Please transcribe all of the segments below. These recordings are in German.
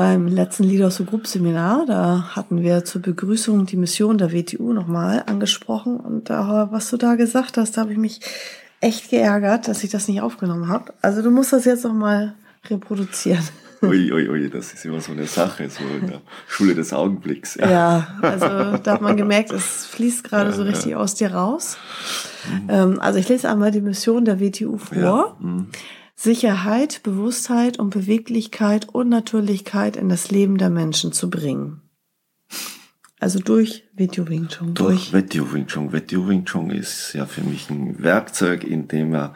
beim letzten Leaders to Group Seminar, da hatten wir zur Begrüßung die Mission der WTU nochmal angesprochen und da, was du da gesagt hast, da habe ich mich echt geärgert, dass ich das nicht aufgenommen habe. Also du musst das jetzt nochmal reproduzieren. Ui, ui, ui, das ist immer so eine Sache, so in der Schule des Augenblicks. Ja, ja also da hat man gemerkt, es fließt gerade ja, so richtig ja. aus dir raus. Mhm. Also ich lese einmal die Mission der WTU vor. Mhm. Sicherheit, Bewusstheit und Beweglichkeit und Natürlichkeit in das Leben der Menschen zu bringen. Also durch Video Wing Chun. Durch, durch Video Wing Chun. Video Wing Chun ist ja für mich ein Werkzeug, in dem wir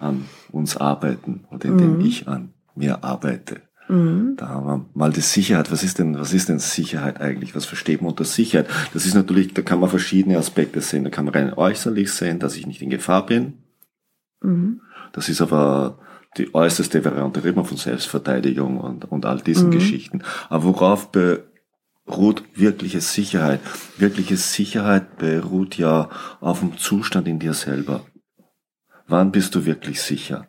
an uns arbeiten oder in dem mhm. ich an mir arbeite. Mhm. Da haben wir mal die Sicherheit. Was ist denn, was ist denn Sicherheit eigentlich? Was versteht man unter Sicherheit? Das ist natürlich, da kann man verschiedene Aspekte sehen. Da kann man rein äußerlich sehen, dass ich nicht in Gefahr bin. Mhm. Das ist aber die äußerste Variante, reden wir von Selbstverteidigung und, und all diesen mhm. Geschichten. Aber worauf beruht wirkliche Sicherheit? Wirkliche Sicherheit beruht ja auf dem Zustand in dir selber. Wann bist du wirklich sicher?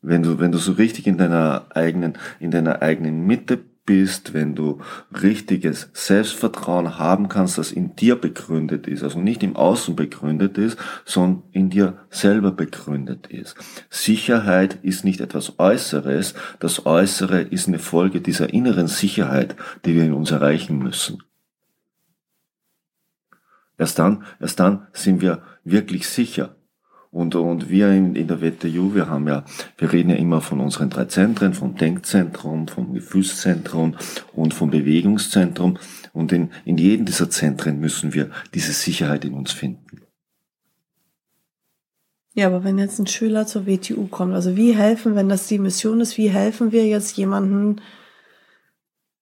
Wenn du, wenn du so richtig in deiner eigenen, in deiner eigenen Mitte bist, wenn du richtiges Selbstvertrauen haben kannst, das in dir begründet ist, also nicht im Außen begründet ist, sondern in dir selber begründet ist. Sicherheit ist nicht etwas Äußeres, das Äußere ist eine Folge dieser inneren Sicherheit, die wir in uns erreichen müssen. Erst dann, erst dann sind wir wirklich sicher. Und, und wir in, in der WTU, wir haben ja, wir reden ja immer von unseren drei Zentren, vom Denkzentrum, vom Gefühlszentrum und vom Bewegungszentrum. Und in, in jedem dieser Zentren müssen wir diese Sicherheit in uns finden. Ja, aber wenn jetzt ein Schüler zur WTU kommt, also wie helfen, wenn das die Mission ist, wie helfen wir jetzt jemanden,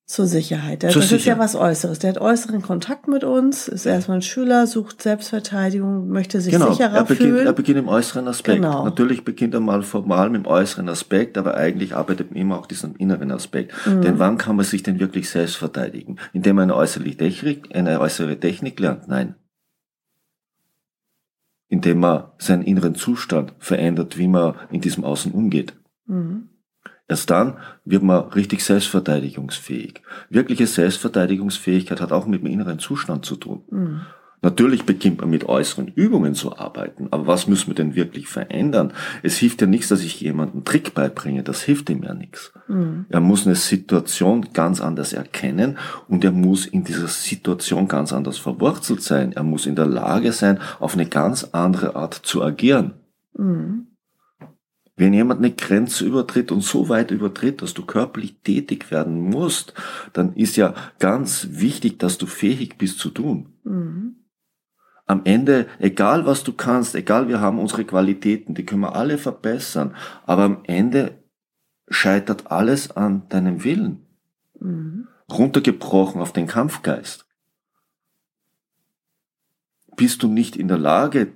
zur Sicherheit. Das, Zur das ist ja was Äußeres. Der hat äußeren Kontakt mit uns, ist erstmal ein Schüler, sucht Selbstverteidigung, möchte sich genau, sicherer er beginnt, fühlen. Er beginnt im äußeren Aspekt. Genau. Natürlich beginnt er mal formal mit dem äußeren Aspekt, aber eigentlich arbeitet man immer auch diesen inneren Aspekt. Mhm. Denn wann kann man sich denn wirklich selbst verteidigen? Indem man eine äußere Technik, eine äußere Technik lernt? Nein. Indem man seinen inneren Zustand verändert, wie man in diesem Außen umgeht. Mhm. Erst dann wird man richtig selbstverteidigungsfähig. Wirkliche Selbstverteidigungsfähigkeit hat auch mit dem inneren Zustand zu tun. Mhm. Natürlich beginnt man mit äußeren Übungen zu arbeiten, aber was müssen wir denn wirklich verändern? Es hilft ja nichts, dass ich jemanden Trick beibringe, das hilft ihm ja nichts. Mhm. Er muss eine Situation ganz anders erkennen und er muss in dieser Situation ganz anders verwurzelt sein. Er muss in der Lage sein, auf eine ganz andere Art zu agieren. Mhm. Wenn jemand eine Grenze übertritt und so weit übertritt, dass du körperlich tätig werden musst, dann ist ja ganz wichtig, dass du fähig bist zu tun. Mhm. Am Ende, egal was du kannst, egal wir haben unsere Qualitäten, die können wir alle verbessern, aber am Ende scheitert alles an deinem Willen. Mhm. Runtergebrochen auf den Kampfgeist. Bist du nicht in der Lage,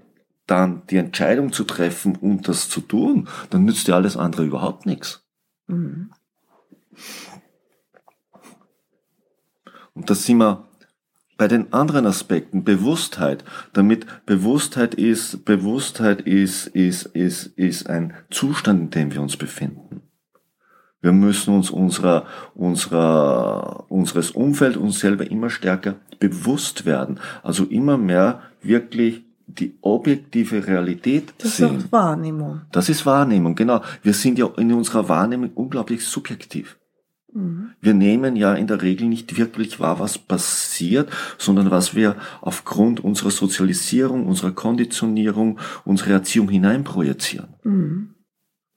dann die Entscheidung zu treffen und das zu tun, dann nützt dir alles andere überhaupt nichts. Mhm. Und das sind wir bei den anderen Aspekten, Bewusstheit, damit Bewusstheit ist, Bewusstheit ist, ist, ist, ist ein Zustand, in dem wir uns befinden. Wir müssen uns unserer, unserer, unseres Umfeld, uns selber immer stärker bewusst werden. Also immer mehr wirklich die objektive Realität das sehen. Das ist Wahrnehmung. Das ist Wahrnehmung, genau. Wir sind ja in unserer Wahrnehmung unglaublich subjektiv. Mhm. Wir nehmen ja in der Regel nicht wirklich wahr, was passiert, sondern was wir aufgrund unserer Sozialisierung, unserer Konditionierung, unserer Erziehung hineinprojizieren. Mhm.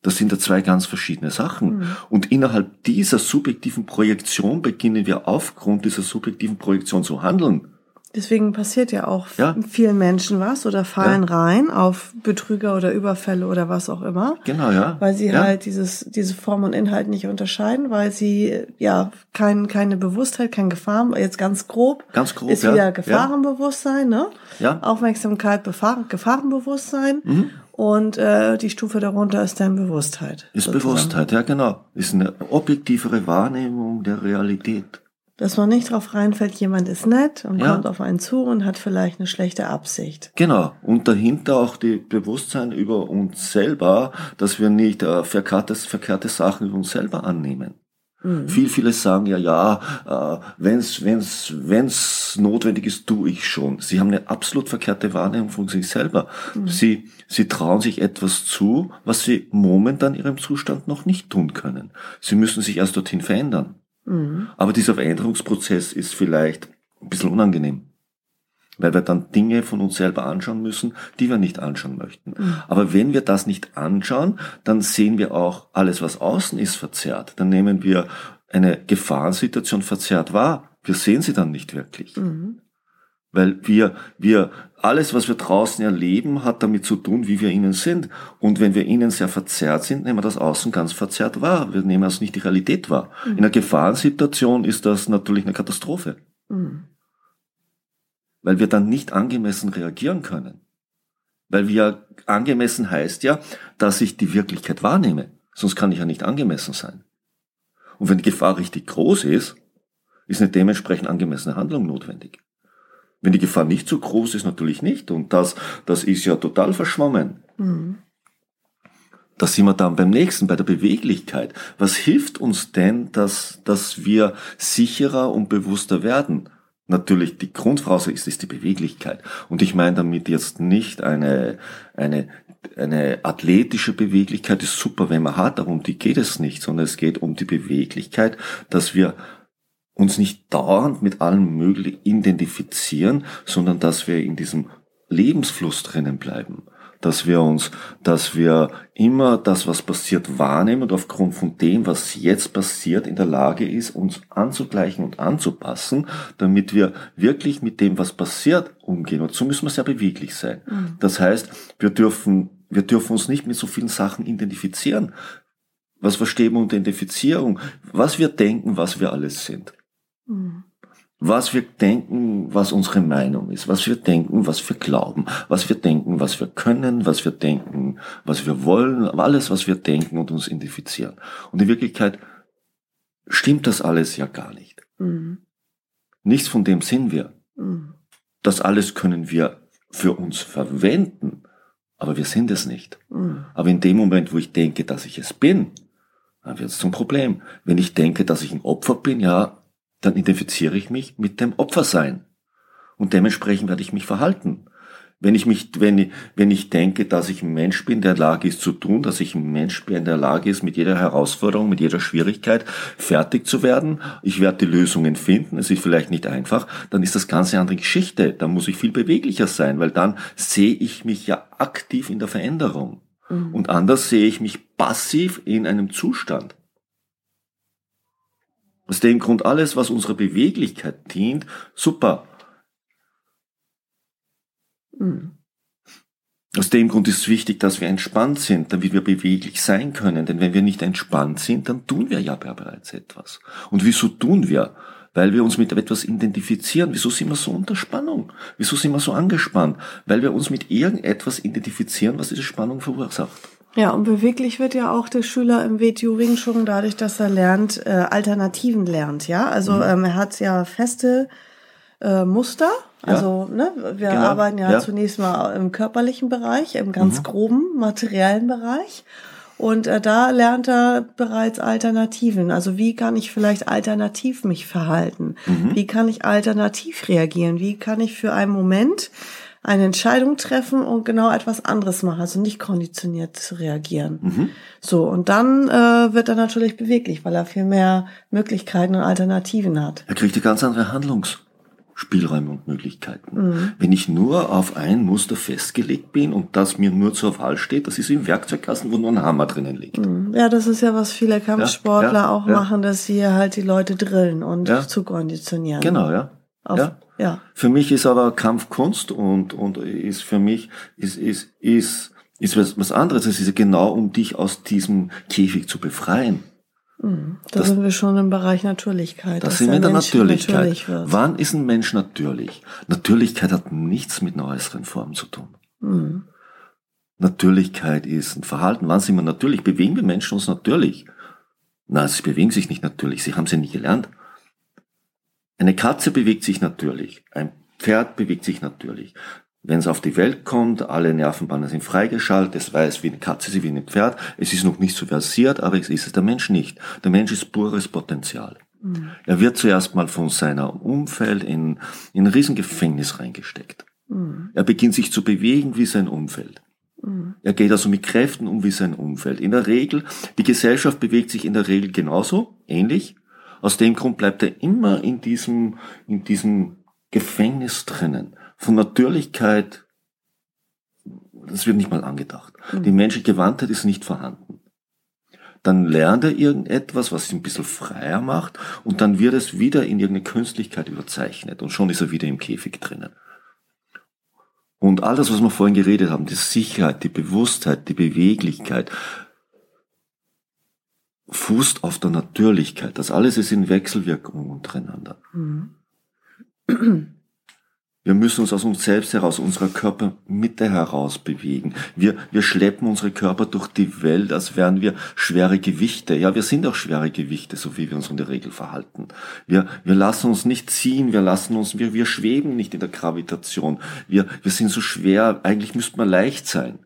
Das sind ja zwei ganz verschiedene Sachen. Mhm. Und innerhalb dieser subjektiven Projektion beginnen wir aufgrund dieser subjektiven Projektion zu handeln. Deswegen passiert ja auch Ja. vielen Menschen was oder fallen Ja. rein auf Betrüger oder Überfälle oder was auch immer. Genau, ja. Weil sie ja. halt dieses, diese Form und Inhalt nicht unterscheiden, weil sie ja kein, keine Bewusstheit, kein Gefahren, jetzt ganz grob, Ganz grob, ist wieder. Gefahrenbewusstsein, ne? Ja. Aufmerksamkeit, Befahren, Gefahrenbewusstsein Mhm. und äh, die Stufe darunter ist dann Bewusstheit. Ist sozusagen. Bewusstheit, ja genau. Ist eine objektivere Wahrnehmung der Realität. Dass man nicht drauf reinfällt, jemand ist nett und Ja. kommt auf einen zu und hat vielleicht eine schlechte Absicht. Genau. Und dahinter auch die Bewusstsein über uns selber, dass wir nicht äh, verkehrte, verkehrte Sachen über uns selber annehmen. Mhm. Viel, viele sagen ja, ja, äh, wenn's, wenn's, wenn's notwendig ist, tu ich schon. Sie haben eine absolut verkehrte Wahrnehmung von sich selber. Sie, sie trauen sich etwas zu, was sie momentan in ihrem Zustand noch nicht tun können. Sie müssen sich erst dorthin verändern. Mhm. Aber dieser Veränderungsprozess ist vielleicht ein bisschen unangenehm. Weil wir dann Dinge von uns selber anschauen müssen, die wir nicht anschauen möchten. Aber wenn wir das nicht anschauen, dann sehen wir auch alles, was außen ist, verzerrt. Dann nehmen wir eine Gefahrensituation verzerrt wahr. Wir sehen sie dann nicht wirklich. Mhm. Weil wir, wir, alles, was wir draußen erleben, hat damit zu tun, wie wir innen sind. Und wenn wir innen sehr verzerrt sind, nehmen wir das Außen ganz verzerrt wahr. Wir nehmen also nicht die Realität wahr. In einer Gefahrensituation ist das natürlich eine Katastrophe. Mhm. Weil wir dann nicht angemessen reagieren können. Weil wir, angemessen heißt ja, dass ich die Wirklichkeit wahrnehme. Sonst kann ich ja nicht angemessen sein. Und wenn die Gefahr richtig groß ist, ist eine dementsprechend angemessene Handlung notwendig. Wenn die Gefahr nicht so groß ist, natürlich nicht. Und das, das ist ja total verschwommen. Mhm. Da sind wir dann beim nächsten, bei der Beweglichkeit. Was hilft uns denn, dass, dass wir sicherer und bewusster werden? Natürlich, die Grundvoraussetzung ist, ist die Beweglichkeit. Und ich meine damit jetzt nicht eine, eine, eine athletische Beweglichkeit, ist super, wenn man hat, aber um die geht es nicht, sondern es geht um die Beweglichkeit, dass wir uns nicht dauernd mit allem Möglichen identifizieren, sondern dass wir in diesem Lebensfluss drinnen bleiben. Dass wir uns, dass wir immer das, was passiert, wahrnehmen und aufgrund von dem, was jetzt passiert, in der Lage ist, uns anzugleichen und anzupassen, damit wir wirklich mit dem, was passiert, umgehen. Und so müssen wir sehr beweglich sein. Das heißt, wir dürfen, wir dürfen uns nicht mit so vielen Sachen identifizieren. Was verstehen wir unter Identifizierung? Was wir denken, was wir alles sind Mhm. was wir denken, was unsere Meinung ist, was wir denken, was wir glauben, was wir denken, was wir können, was wir denken, was wir wollen, alles, was wir denken und uns identifizieren. Und in Wirklichkeit stimmt das alles ja gar nicht. Mhm. Nichts von dem sind wir. Mhm. Das alles können wir für uns verwenden, aber wir sind es nicht. Mhm. Aber in dem Moment, wo ich denke, dass ich es bin, dann wird es zum Problem. Wenn ich denke, dass ich ein Opfer bin, ja, dann identifiziere ich mich mit dem Opfersein. Und dementsprechend werde ich mich verhalten. Wenn ich mich, wenn ich, wenn ich denke, dass ich ein Mensch bin, der in der Lage ist zu tun, dass ich ein Mensch bin, der in der Lage ist, mit jeder Herausforderung, mit jeder Schwierigkeit fertig zu werden, ich werde die Lösungen finden, es ist vielleicht nicht einfach, dann ist das ganz eine andere Geschichte. Dann muss ich viel beweglicher sein, weil dann sehe ich mich ja aktiv in der Veränderung. Mhm. Und anders sehe ich mich passiv in einem Zustand. Aus dem Grund alles, was unserer Beweglichkeit dient, super. Mhm. Aus dem Grund ist es wichtig, dass wir entspannt sind, damit wir beweglich sein können. Denn wenn wir nicht entspannt sind, dann tun wir ja bereits etwas. Und wieso tun wir? Weil wir uns mit etwas identifizieren. Wieso sind wir so unter Spannung? Wieso sind wir so angespannt? Weil wir uns mit irgendetwas identifizieren, was diese Spannung verursacht. Ja, und beweglich wird ja auch der Schüler im WTU Wing Chun dadurch, dass er lernt, äh, Alternativen lernt, ja. Also Mhm. ähm, er hat ja feste äh, Muster. Ja. Also ne, wir Genau. arbeiten ja, Ja. zunächst mal im körperlichen Bereich, im ganz Mhm. groben materiellen Bereich. Und äh, da lernt er bereits Alternativen. Also wie kann ich vielleicht alternativ mich verhalten? Mhm. Wie kann ich alternativ reagieren? Wie kann ich für einen Moment eine Entscheidung treffen und genau etwas anderes machen, also nicht konditioniert zu reagieren. Mhm. So, und dann äh, wird er natürlich beweglich, weil er viel mehr Möglichkeiten und Alternativen hat. Er kriegt eine ganz andere Handlungsspielräume und Möglichkeiten. Mhm. Wenn ich nur auf ein Muster festgelegt bin und das mir nur zur Wahl steht, das ist wie im Werkzeugkasten, wo nur ein Hammer drinnen liegt. Mhm. Ja, das ist ja, was viele Kampfsportler ja, auch ja. machen, dass sie halt die Leute drillen und Ja. zu konditionieren. Genau, ja. Auf ja. Ja. Für mich ist aber Kampf Kunst und, und ist für mich, ist, ist, ist, ist was, was anderes. Es ist genau, um dich aus diesem Käfig zu befreien. Mhm. Da das, sind wir schon im Bereich Natürlichkeit. Da sind wir in der Natürlichkeit. Natürlich Wann ist ein Mensch natürlich? Natürlichkeit hat nichts mit einer äußeren Form zu tun. Mhm. Natürlichkeit ist ein Verhalten. Wann sind wir natürlich? Bewegen wir Menschen uns natürlich? Na, sie bewegen sich nicht natürlich. Sie haben sie nie gelernt. Eine Katze bewegt sich natürlich. Ein Pferd bewegt sich natürlich. Wenn es auf die Welt kommt, alle Nervenbahnen sind freigeschaltet, es weiß wie eine Katze, sie wie ein Pferd. Es ist noch nicht so versiert, aber es ist es der Mensch nicht. Der Mensch ist pures Potenzial. Mhm. Er wird zuerst mal von seinem Umfeld in, in ein Riesengefängnis reingesteckt. Mhm. Er beginnt sich zu bewegen wie sein Umfeld. Mhm. Er geht also mit Kräften um wie sein Umfeld. In der Regel, die Gesellschaft bewegt sich in der Regel genauso, ähnlich. Aus dem Grund bleibt er immer in diesem, in diesem Gefängnis drinnen. Von Natürlichkeit, das wird nicht mal angedacht. Mhm. Die menschliche Gewandtheit ist nicht vorhanden. Dann lernt er irgendetwas, was ihn ein bisschen freier macht, und dann wird es wieder in irgendeine Künstlichkeit überzeichnet, und schon ist er wieder im Käfig drinnen. Und all das, was wir vorhin geredet haben, die Sicherheit, die Bewusstheit, die Beweglichkeit, fußt auf der Natürlichkeit. Das alles ist in Wechselwirkung untereinander. Mhm. Wir müssen uns aus uns selbst heraus, unserer Körpermitte heraus bewegen. Wir, wir schleppen unsere Körper durch die Welt, als wären wir schwere Gewichte. Ja, wir sind auch schwere Gewichte, so wie wir uns in der Regel verhalten. Wir, wir lassen uns nicht ziehen, wir lassen uns, wir, wir schweben nicht in der Gravitation. Wir, wir sind so schwer, eigentlich müsste man leicht sein.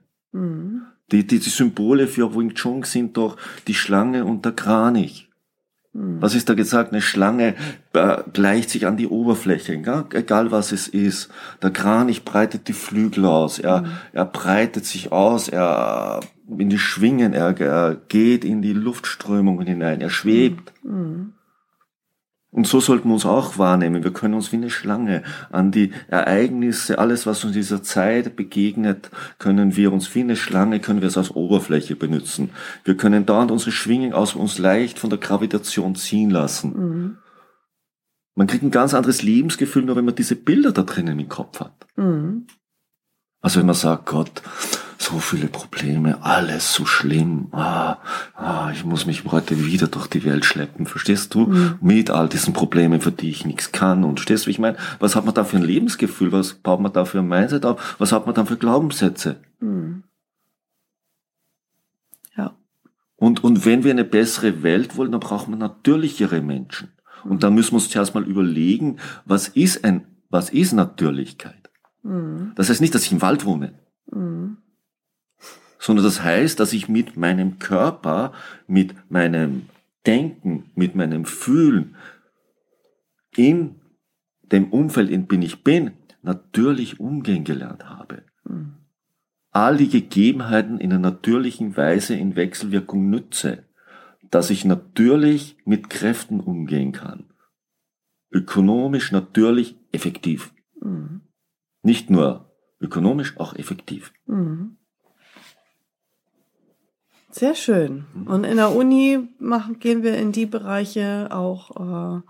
Die, die, die Symbole für Wing Chun sind doch die Schlange und der Kranich. Hm. Was ist da gesagt? Eine Schlange äh, gleicht sich an die Oberfläche, egal was es ist. Der Kranich breitet die Flügel aus, er, mhm. er breitet sich aus, er in die Schwingen, er, er geht in die Luftströmungen hinein, er schwebt. Mhm. Und so sollten wir uns auch wahrnehmen. Wir können uns wie eine Schlange an die Ereignisse, alles, was uns in dieser Zeit begegnet, können wir uns wie eine Schlange, können wir es als Oberfläche benutzen. Wir können dauernd unsere Schwingen aus uns leicht von der Gravitation ziehen lassen. Mhm. Man kriegt ein ganz anderes Lebensgefühl, nur wenn man diese Bilder da drinnen im Kopf hat. Mhm. Also wenn man sagt, Gott, so viele Probleme, alles so schlimm. Ah, ah, ich muss mich heute wieder durch die Welt schleppen, verstehst du? Mhm. Mit all diesen Problemen, für die ich nichts kann. Und verstehst du, wie ich meine? Was hat man da für ein Lebensgefühl? Was baut man da für ein Mindset auf? Was hat man da für Glaubenssätze? Mhm. Ja. Und, und wenn wir eine bessere Welt wollen, dann brauchen wir natürlichere Menschen. Und da müssen wir uns zuerst mal überlegen, was ist ein, was ist Natürlichkeit? Mhm. Das heißt nicht, dass ich im Wald wohne. Mhm sondern das heißt, dass ich mit meinem Körper, mit meinem Denken, mit meinem Fühlen in dem Umfeld, in dem ich bin, natürlich umgehen gelernt habe. Mhm. All die Gegebenheiten in einer natürlichen Weise in Wechselwirkung nütze, dass ich natürlich mit Kräften umgehen kann. Ökonomisch, natürlich, effektiv. Mhm. Nicht nur ökonomisch, auch effektiv. Mhm. Sehr schön. Und in der Uni machen, gehen wir in die Bereiche auch äh,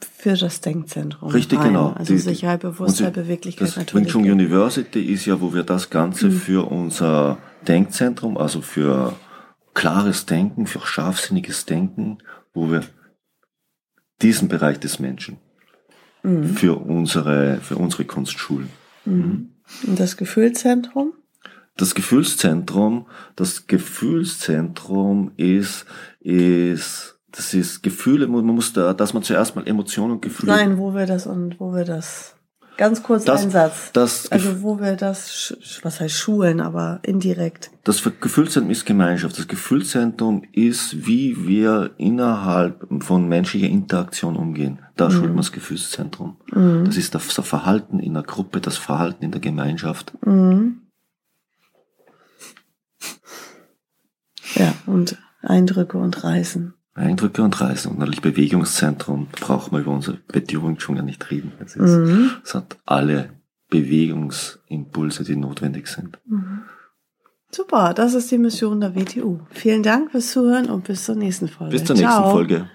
für das Denkzentrum. Richtig, rein. genau. Also die, Sicherheit, Bewusstheit, Beweglichkeit das natürlich. Wing Chun University ist ja, wo wir das Ganze mhm. für unser Denkzentrum, also für klares Denken, für scharfsinniges Denken, wo wir diesen Bereich des Menschen mhm. für unsere, für unsere Kunstschulen. Mhm. Und das Gefühlzentrum? Das Gefühlszentrum, das Gefühlszentrum ist, ist, das ist Gefühle, man muss da, dass man zuerst mal Emotionen und Gefühle. Nein, wo wir das und wo wir das, ganz kurz das, ein Satz. Das, also wo wir das, was heißt schulen, aber indirekt. Das Gefühlszentrum ist Gemeinschaft. Das Gefühlszentrum ist, wie wir innerhalb von menschlicher Interaktion umgehen. Da mhm. schult man das Gefühlszentrum. Mhm. Das ist das Verhalten in der Gruppe, das Verhalten in der Gemeinschaft. Mhm. Ja, und Eindrücke und Reisen. Eindrücke und Reisen. Und natürlich Bewegungszentrum braucht man über unsere Beziehung schon gar nicht reden. Es, ist, mhm. es hat alle Bewegungsimpulse, die notwendig sind. Mhm. Super, das ist die Mission der WTU. Vielen Dank fürs Zuhören und bis zur nächsten Folge. Bis zur nächsten Ciao. Folge.